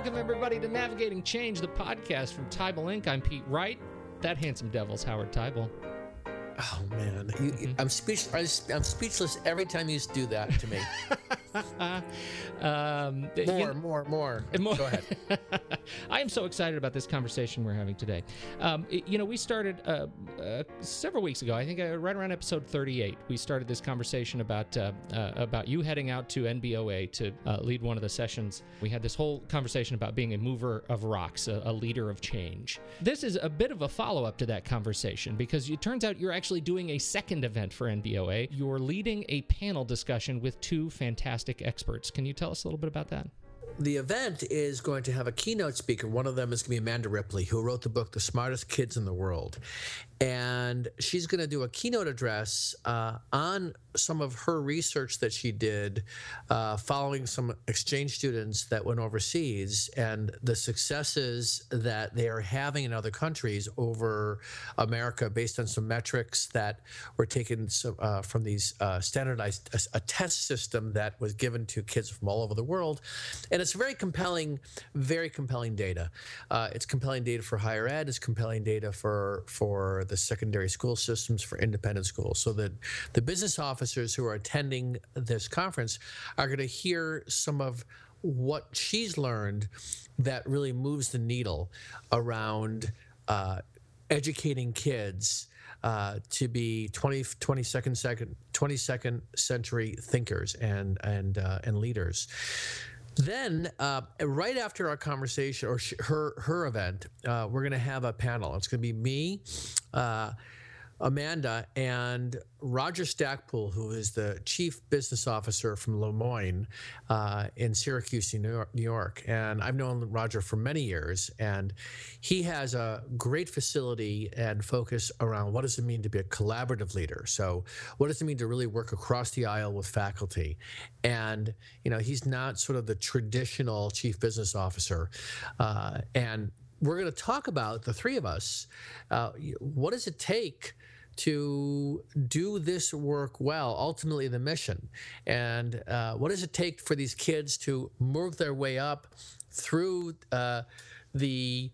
Welcome, everybody, to Navigating Change, the podcast from Teibel Inc. I'm Pete Wright. That handsome devil's Howard Teibel. Oh man, you. I'm speechless. I'm speechless every time you do that to me. um, more, you, more, more, more. Go ahead. I am so excited about this conversation we're having today. Um, it, you know, we started uh, uh, several weeks ago. I think uh, right around episode 38, we started this conversation about uh, uh, about you heading out to NBOA to uh, lead one of the sessions. We had this whole conversation about being a mover of rocks, a, a leader of change. This is a bit of a follow up to that conversation because it turns out you're actually doing a second event for NBOA. You're leading a panel discussion with two fantastic experts. Can you tell us a little bit about that? the event is going to have a keynote speaker. One of them is going to be Amanda Ripley, who wrote the book The Smartest Kids in the World and she's going to do a keynote address uh, on some of her research that she did uh, following some exchange students that went overseas and the successes that they are having in other countries over America based on some metrics that were taken uh, from these uh, standardized a, a, test system that was given to kids from all over the world. And it's very compelling very compelling data. Uh, it's compelling data for higher ed. It's compelling data for for the secondary school systems for independent schools so that the business officers who are attending this conference are going to hear some of what she's learned that really moves the needle around uh, educating kids uh, to be 20, 22nd, second, 22nd century thinkers and and uh, and leaders. Then, uh, right after our conversation or sh- her her event, uh, we're going to have a panel. It's going to be me, uh, Amanda and Roger Stackpoole, who is the chief business officer from Le Moyne uh, in Syracuse, New York. And I've known Roger for many years, and he has a great facility and focus around what does it mean to be a collaborative leader. So, what does it mean to really work across the aisle with faculty? And you know, he's not sort of the traditional chief business officer, uh, and we're going to talk about the three of us. Uh, what does it take? To do this work well, ultimately the mission. And uh, what does it take for these kids to move their way up through uh, the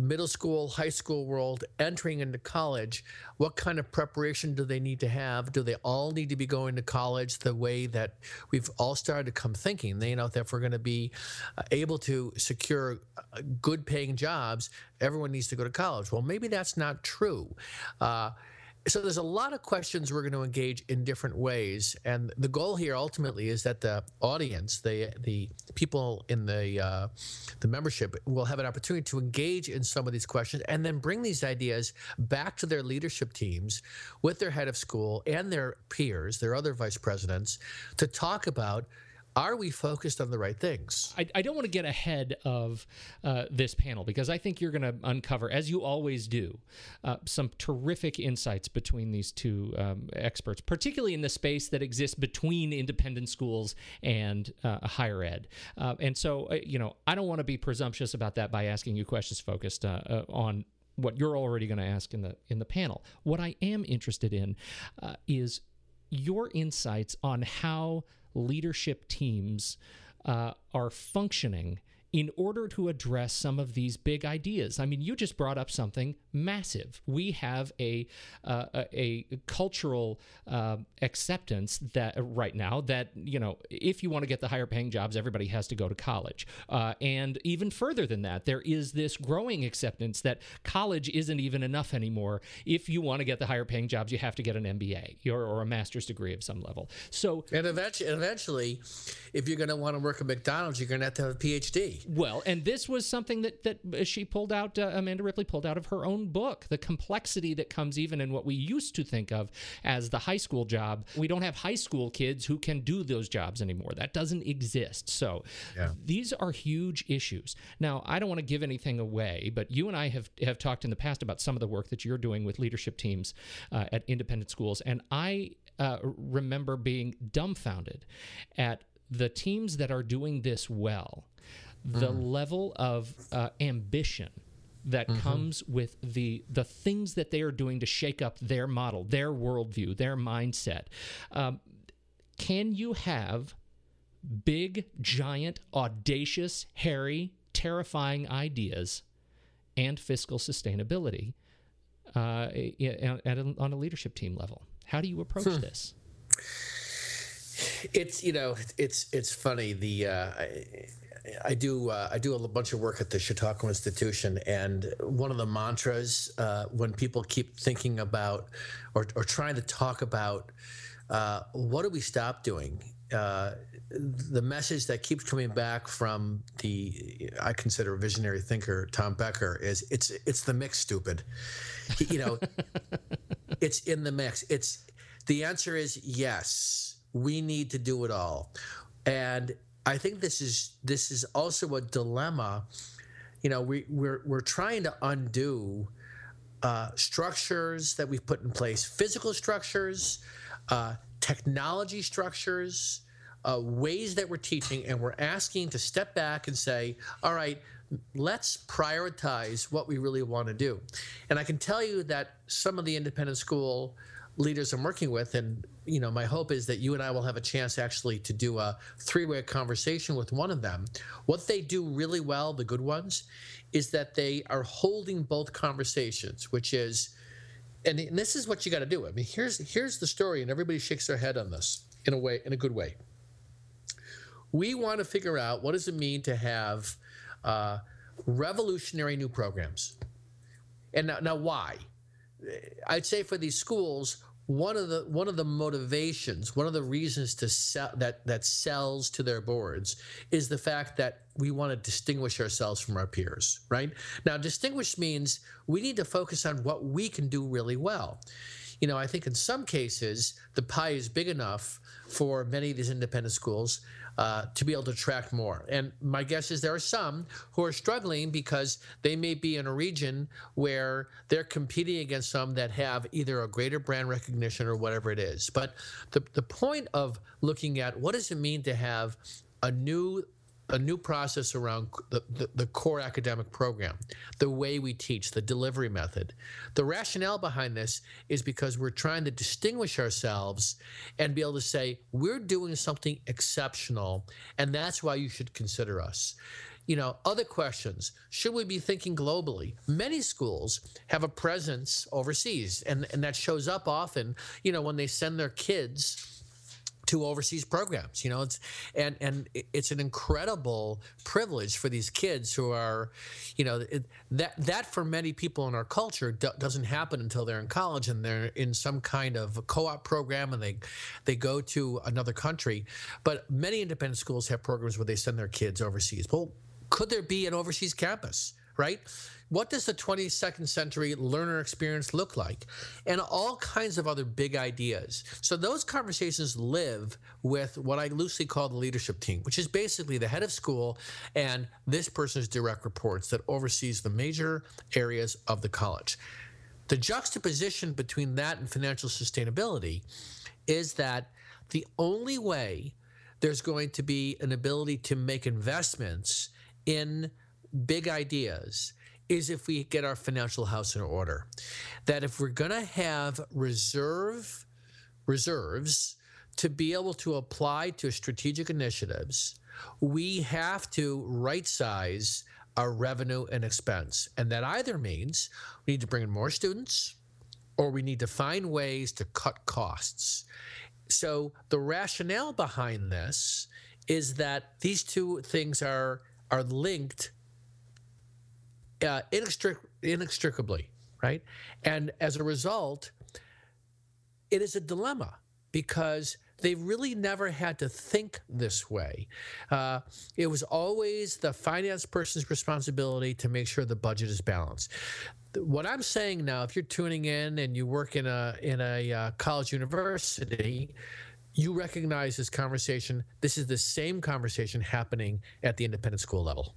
middle school, high school world, entering into college, what kind of preparation do they need to have? Do they all need to be going to college the way that we've all started to come thinking? They, you know, that if we're going to be uh, able to secure uh, good paying jobs, everyone needs to go to college. Well, maybe that's not true. Uh, so there's a lot of questions we're going to engage in different ways and the goal here ultimately is that the audience the the people in the uh, the membership will have an opportunity to engage in some of these questions and then bring these ideas back to their leadership teams with their head of school and their peers their other vice presidents to talk about are we focused on the right things? I, I don't want to get ahead of uh, this panel because I think you're going to uncover, as you always do, uh, some terrific insights between these two um, experts, particularly in the space that exists between independent schools and uh, higher ed. Uh, and so, uh, you know, I don't want to be presumptuous about that by asking you questions focused uh, on what you're already going to ask in the in the panel. What I am interested in is your insights on how leadership teams uh, are functioning in order to address some of these big ideas. I mean, you just brought up something massive. We have a uh, a, cultural uh, acceptance that uh, right now that you know if you want to get the higher paying jobs, everybody has to go to college, uh, and even further than that, there is this growing acceptance that college isn't even enough anymore. If you want to get the higher paying jobs, you have to get an MBA or, or a master's degree of some level. So and eventually, eventually if you're going to want to work at McDonald's, you're going to have to have a PhD. Well, and this was something that that she pulled out. Uh, Amanda Ripley pulled out of her own book. The complexity that comes even in what we used to think of as the high school job. We don't have high school kids who can do those jobs anymore. That doesn't exist. So yeah. these are huge issues. Now, I don't want to give anything away, but you and I have have talked in the past about some of the work that you're doing with leadership teams uh, at independent schools, and I uh, remember being dumbfounded at the teams that are doing this well, the mm. level of uh, ambition that mm-hmm. comes with the the things that they are doing to shake up their model, their worldview, their mindset. Um, can you have big, giant, audacious, hairy terrifying ideas and fiscal sustainability uh, at, a, on a leadership team level. How do you approach hmm. this? It's you know it's it's funny the uh, I, I do uh, I do a bunch of work at the Chautauqua Institution, and one of the mantras uh, when people keep thinking about or, or trying to talk about uh, what do we stop doing, uh, the message that keeps coming back from the I consider a visionary thinker Tom Becker is it's it's the mix, stupid. you know, it's in the mix. It's the answer is yes. We need to do it all, and I think this is this is also a dilemma. You know, we we're we're trying to undo uh, structures that we've put in place, physical structures, uh, technology structures, uh, ways that we're teaching, and we're asking to step back and say, all right, let's prioritize what we really want to do. And I can tell you that some of the independent school leaders I'm working with, and you know, my hope is that you and I will have a chance actually to do a three-way conversation with one of them. What they do really well, the good ones, is that they are holding both conversations, which is, and, and this is what you got to do. I mean, here's here's the story, and everybody shakes their head on this in a way, in a good way. We want to figure out what does it mean to have uh, revolutionary new programs, and now, now why? I'd say for these schools, one of the one of the motivations, one of the reasons to sell that that sells to their boards is the fact that we want to distinguish ourselves from our peers, right? Now, distinguish means we need to focus on what we can do really well. You know, I think in some cases the pie is big enough for many of these independent schools uh, to be able to attract more. And my guess is there are some who are struggling because they may be in a region where they're competing against some that have either a greater brand recognition or whatever it is. But the, the point of looking at what does it mean to have a new a new process around the, the, the, core academic program, the way we teach, the delivery method. The rationale behind this is because we're trying to distinguish ourselves and be able to say, we're doing something exceptional, and that's why you should consider us. You know, other questions. Should we be thinking globally? Many schools have a presence overseas, and, and that shows up often, you know, when they send their kids to overseas programs. You know, it's and and it's an incredible privilege for these kids who are, you know, it, that that for many people in our culture do, doesn't happen until they're in college and they're in some kind of co-op program and they they go to another country. But many independent schools have programs where they send their kids overseas. Well, could there be an overseas campus? Right? what does the 22nd century learner experience look like? And all kinds of other big ideas. So those conversations live with what I loosely call the leadership team, which is basically the head of school and this person's direct reports that oversees the major areas of the college. The juxtaposition between that and financial sustainability is that the only way there's going to be an ability to make investments in big ideas is if we get our financial house in order. That if we're going to have reserve reserves to be able to apply to strategic initiatives, we have to right size our revenue and expense. And that either means we need to bring in more students or we need to find ways to cut costs. So the rationale behind this is that these two things are are linked uh, inextric- inextricably, right? And as a result, it is a dilemma because they really never had to think this way. Uh, it was always the finance person's responsibility to make sure the budget is balanced. What I'm saying now, if you're tuning in and you work in a in a uh, college university, you recognize this conversation. This is the same conversation happening at the independent school level.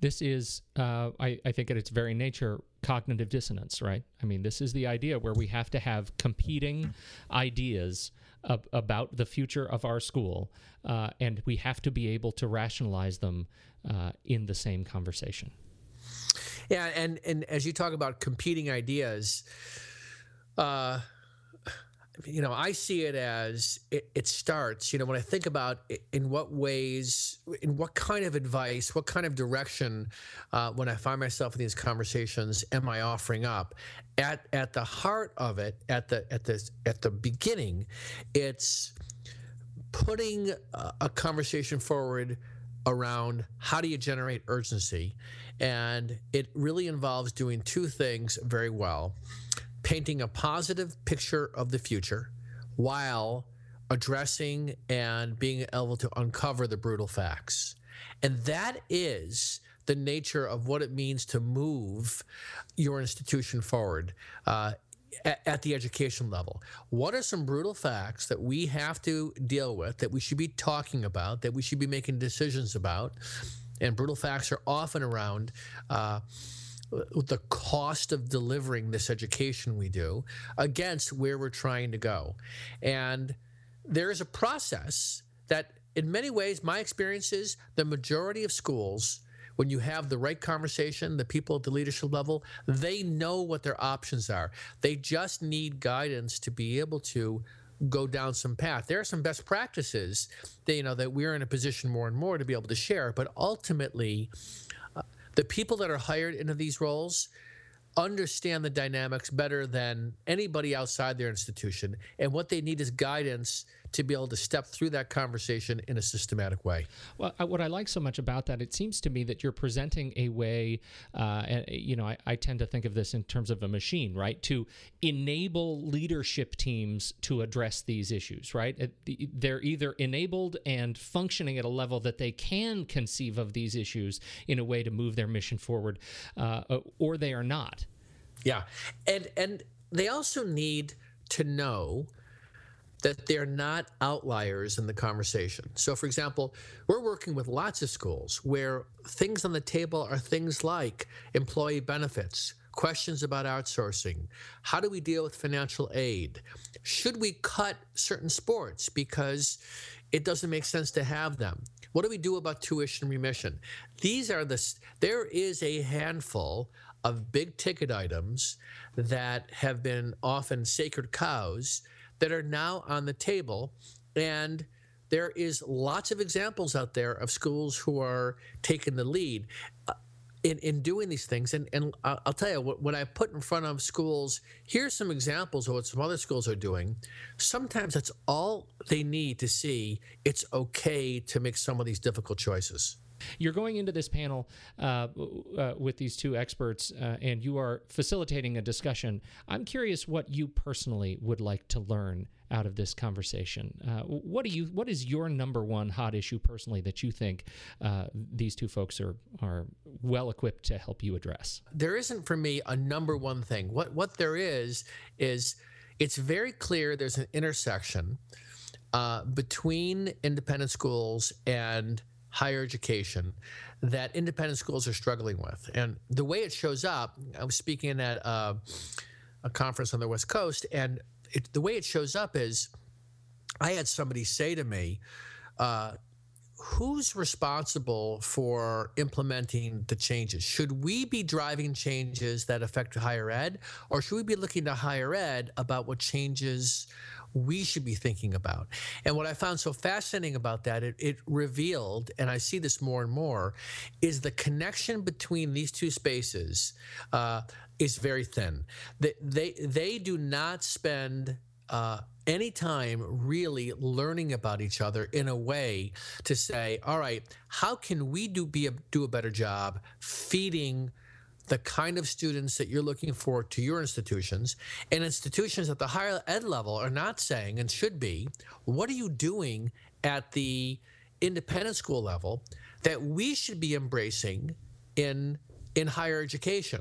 This is, uh, I, I think, at its very nature, cognitive dissonance, right? I mean, this is the idea where we have to have competing ideas ab- about the future of our school, uh, and we have to be able to rationalize them uh, in the same conversation. Yeah, and and as you talk about competing ideas, uh, you know, I see it as it, it, starts, you know, when I think about in what ways, in what kind of advice, what kind of direction, uh, when I find myself in these conversations, am I offering up? At at the heart of it, at the at the at the beginning, it's putting a, a conversation forward around how do you generate urgency, and it really involves doing two things very well painting a positive picture of the future while addressing and being able to uncover the brutal facts. And that is the nature of what it means to move your institution forward. Uh, at, the education level. What are some brutal facts that we have to deal with, that we should be talking about, that we should be making decisions about? And brutal facts are often around uh, the cost of delivering this education we do against where we're trying to go. And there is a process that, in many ways, my experience is the majority of schools, when you have the right conversation, the people at the leadership level, they know what their options are. They just need guidance to be able to go down some path. There are some best practices that you know that we're in a position more and more to be able to share, but ultimately the people that are hired into these roles understand the dynamics better than anybody outside their institution. And what they need is guidance to be able to step through that conversation in a systematic way. Well, what I like so much about that, it seems to me that you're presenting a way, uh, and, you know, I, I, tend to think of this in terms of a machine, right? To enable leadership teams to address these issues, right? They're either enabled and functioning at a level that they can conceive of these issues in a way to move their mission forward, uh, or they are not. Yeah, and and they also need to know that they're not outliers in the conversation. So, for example, we're working with lots of schools where things on the table are things like employee benefits, questions about outsourcing, how do we deal with financial aid, should we cut certain sports because it doesn't make sense to have them. What do we do about tuition remission? These are the, there is a handful of big ticket items that have been often sacred cows that are now on the table. And there is lots of examples out there of schools who are taking the lead uh, in, in doing these things. And, and I'll tell you, what, what I put in front of schools, here's some examples of what some other schools are doing. Sometimes that's all they need to see it's okay to make some of these difficult choices. You're going into this panel uh, uh, with these two experts, uh, and you are facilitating a discussion. I'm curious what you personally would like to learn out of this conversation. Uh, what do you? What is your number one hot issue personally that you think uh, these two folks are are well equipped to help you address? There isn't for me a number one thing. What what there is is it's very clear there's an intersection uh, between independent schools and higher education that independent schools are struggling with. And the way it shows up, I was speaking at uh, a conference on the West Coast, and it, the way it shows up is I had somebody say to me, uh, Who's responsible for implementing the changes? Should we be driving changes that affect higher ed, or should we be looking to higher ed about what changes we should be thinking about. And what I found so fascinating about that, it, it revealed, and I see this more and more, is the connection between these two spaces uh, is very thin. They, they, they do not spend uh, any time really learning about each other in a way to say, all right, how can we do be a, do a better job feeding the kind of students that you're looking for to your institutions. And institutions at the higher ed level are not saying and should be, what are you doing at the independent school level that we should be embracing in in higher education.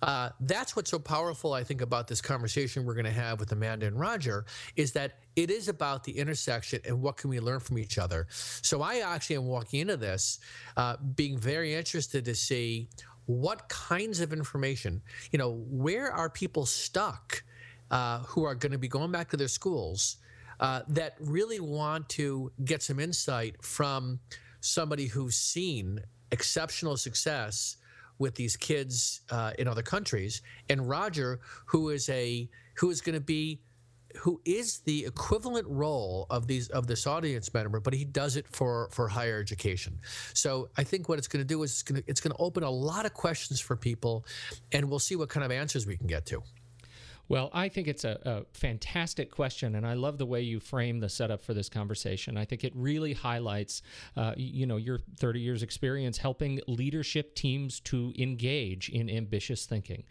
Uh, that's what's so powerful, I think, about this conversation we're going to have with Amanda and Roger is that it is about the intersection and what can we learn from each other. So I actually am walking into this uh, being very interested to see what kinds of information, you know, where are people stuck uh, who are going to be going back to their schools uh, that really want to get some insight from somebody who's seen exceptional success with these kids uh, in other countries, and Roger, who is a who is going to be who is the equivalent role of these of this audience member, but he does it for for higher education. So I think what it's going to do is it's going to it's going to open a lot of questions for people, and we'll see what kind of answers we can get to. Well, I think it's a, a, fantastic question, and I love the way you frame the setup for this conversation. I think it really highlights, uh, you know, your 30 years experience helping leadership teams to engage in ambitious thinking,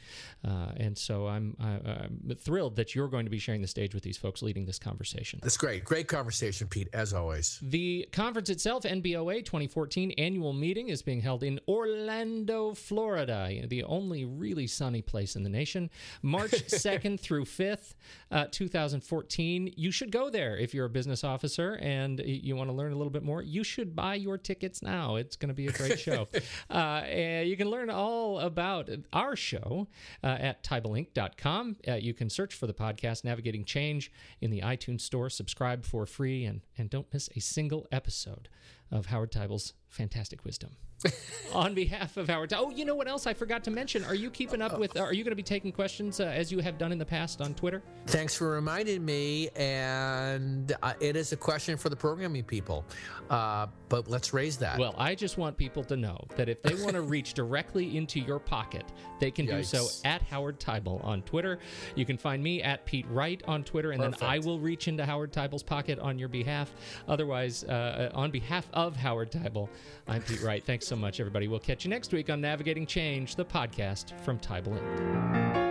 uh, and so I'm, I, am thrilled that you're going to be sharing the stage with these folks leading this conversation. That's great, great conversation, Pete, as always. The conference itself, NBOA 2014 annual meeting, is being held in Orlando, Florida, the only really sunny place in the nation, March 2nd. 2nd through 5th, uh, 2014. You should go there if you're a business officer and you want to learn a little bit more. You should buy your tickets now. It's going to be a great show. uh, you can learn all about our show uh, at TeibelInc.com. Uh, you can search for the podcast Navigating Change in the iTunes Store, subscribe for free, and, and don't miss a single episode of Howard Teibel's Fantastic Wisdom. on behalf of Howard. Oh, you know what else I forgot to mention? Are you keeping up with? Are you going to be taking questions uh, as you have done in the past on Twitter? Thanks for reminding me. And uh, it is a question for the programming people. Uh, but let's raise that. Well, I just want people to know that if they want to reach directly into your pocket, they can Yikes. do so at Howard Teibel on Twitter. You can find me at Pete Wright on Twitter, and Perfect. then I will reach into Howard Teibel's pocket on your behalf. Otherwise, uh, on behalf of Howard Teibel, I'm Pete Wright. Thanks so much, everybody. We'll catch you next week on Navigating Change, the podcast from Teibel Inc.